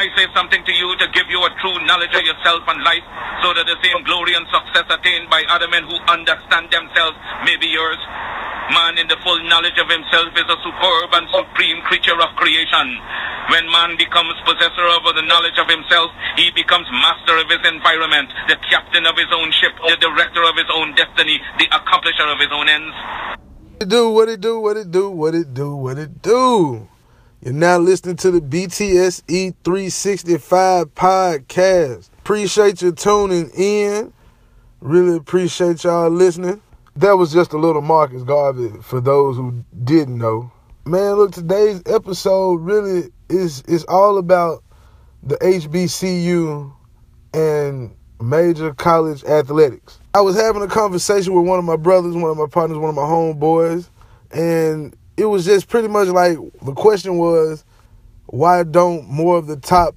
I say something to you to give you a true knowledge of yourself and life, so that the same glory and success attained by other men who understand themselves may be yours? Man in the full knowledge of himself is a superb and supreme creature of creation. When man becomes possessor of the knowledge of himself, he becomes master of his environment, the captain of his own ship, the director of his own destiny, the accomplisher of his own ends. What it do, what it do, what it do, what it do, what it do. You're now listening to the BTSE 365 podcast. Appreciate you tuning in. Really appreciate y'all listening. That was just a little Marcus Garvey for those who didn't know. Man, look, today's episode really is is all about the HBCU and major college athletics. I was having a conversation with one of my brothers, one of my partners, one of my homeboys, and it was just pretty much like the question was, why don't more of the top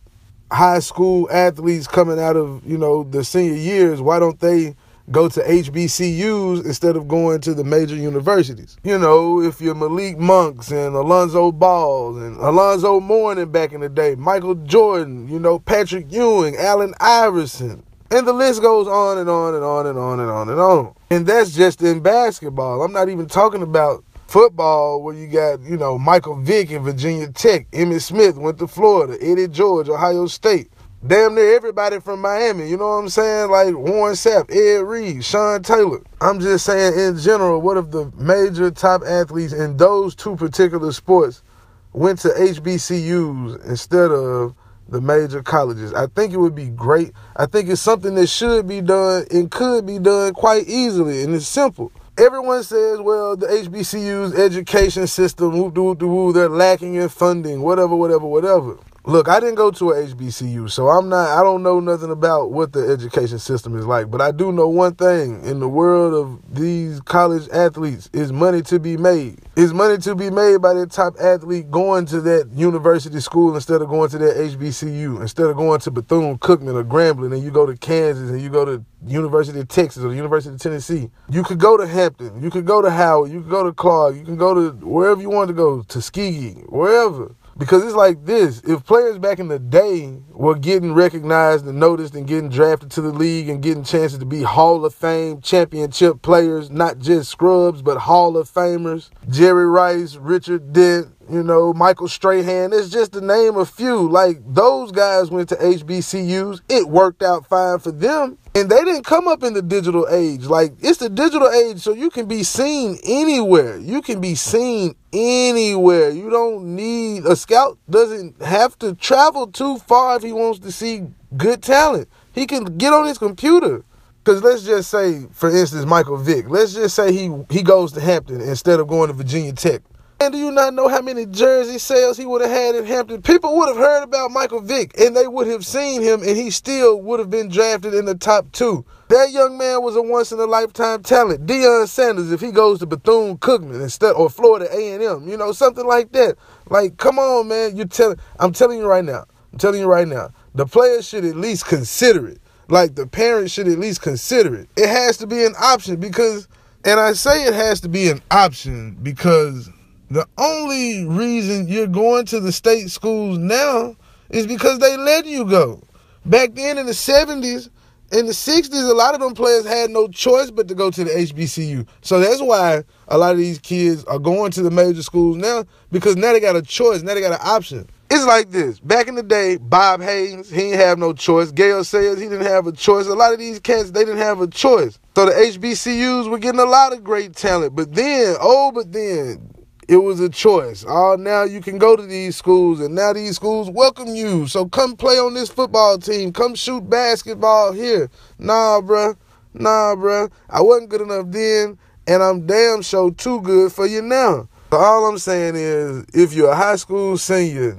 high school athletes coming out of you know the senior years, why don't they go to HBCUs instead of going to the major universities. You know, if you're Malik Monks and Alonzo Balls and Alonzo Mourning back in the day, Michael Jordan, you know, Patrick Ewing, Allen Iverson. And the list goes on and on and on and on and on and on. And that's just in basketball. I'm not even talking about football where you got, you know, Michael Vick in Virginia Tech, Emmitt Smith went to Florida, Eddie George, Ohio State damn near everybody from Miami. You know what I'm saying? Like Warren Sapp, Ed Reed, Sean Taylor. I'm just saying in general, what if the major top athletes in those two particular sports went to HBCUs instead of the major colleges? I think it would be great. I think it's something that should be done and could be done quite easily, and it's simple. Everyone says, well, the HBCU's education system, woo, woo, woo, they're lacking in funding, whatever, whatever, whatever. Look, I didn't go to a HBCU, so I'm not I don't know nothing about what the education system is like, but I do know one thing. In the world of these college athletes, is money to be made. Is money to be made by the top athlete going to that university school instead of going to that HBCU, instead of going to Bethune-Cookman or Grambling and you go to Kansas and you go to University of Texas or the University of Tennessee. You could go to Hampton, you could go to Howard, you could go to Clark, you can go to wherever you want to go, Tuskegee, wherever. Because it's like this if players back in the day were getting recognized and noticed and getting drafted to the league and getting chances to be Hall of Fame championship players, not just scrubs, but Hall of Famers, Jerry Rice, Richard Dent, you know, Michael Strahan, it's just to name a few. Like those guys went to HBCUs, it worked out fine for them. And they didn't come up in the digital age. Like it's the digital age, so you can be seen anywhere. You can be seen anywhere. You don't need a scout doesn't have to travel too far if he wants to see good talent. He can get on his computer. Cause let's just say, for instance, Michael Vick. Let's just say he he goes to Hampton instead of going to Virginia Tech. And do you not know how many jersey sales he would have had in Hampton? People would have heard about Michael Vick and they would have seen him and he still would have been drafted in the top two. That young man was a once in a lifetime talent. Deion Sanders, if he goes to Bethune Cookman instead or Florida A&M, you know, something like that. Like, come on, man. You telling I'm telling you right now. I'm telling you right now. The players should at least consider it. Like the parents should at least consider it. It has to be an option because and I say it has to be an option because the only reason you're going to the state schools now is because they let you go. Back then in the 70s, in the 60s, a lot of them players had no choice but to go to the HBCU. So that's why a lot of these kids are going to the major schools now because now they got a choice, now they got an option. It's like this. Back in the day, Bob Hayes, he didn't have no choice. Gale Sayers, he didn't have a choice. A lot of these cats, they didn't have a choice. So the HBCUs were getting a lot of great talent. But then, oh, but then, it was a choice. Oh, now you can go to these schools, and now these schools welcome you. So come play on this football team. Come shoot basketball here. Nah, bruh. Nah, bruh. I wasn't good enough then, and I'm damn sure too good for you now. So all I'm saying is, if you're a high school senior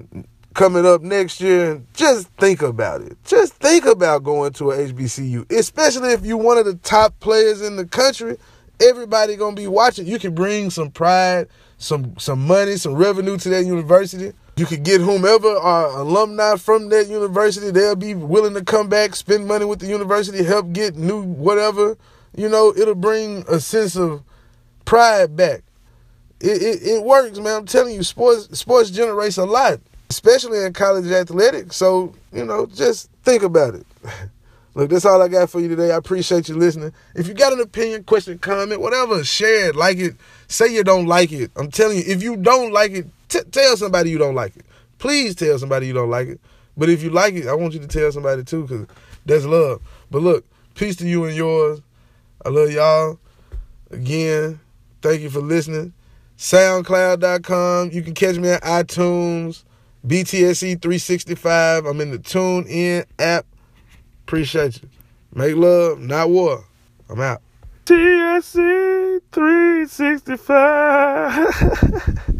coming up next year, just think about it. Just think about going to a HBCU, especially if you're one of the top players in the country. Everybody gonna be watching. You can bring some pride some some money, some revenue to that university. You could get whomever are alumni from that university. They'll be willing to come back, spend money with the university, help get new whatever. You know, it'll bring a sense of pride back. It, it, it works, man. I'm telling you, sports sports generates a lot. especially in college athletics. So, you know, just think about it. Look, that's all I got for you today. I appreciate you listening. If you got an opinion, question, comment, whatever, share it, like it, say you don't like it. I'm telling you, if you don't like it, t- tell somebody you don't like it. Please tell somebody you don't like it. But if you like it, I want you to tell somebody too, because that's love. But look, peace to you and yours. I love y'all. Again, thank you for listening. SoundCloud.com. You can catch me at iTunes, BTSE 365. I'm in the Tune In app. Appreciate you. Make love, not war. I'm out. TSC 365.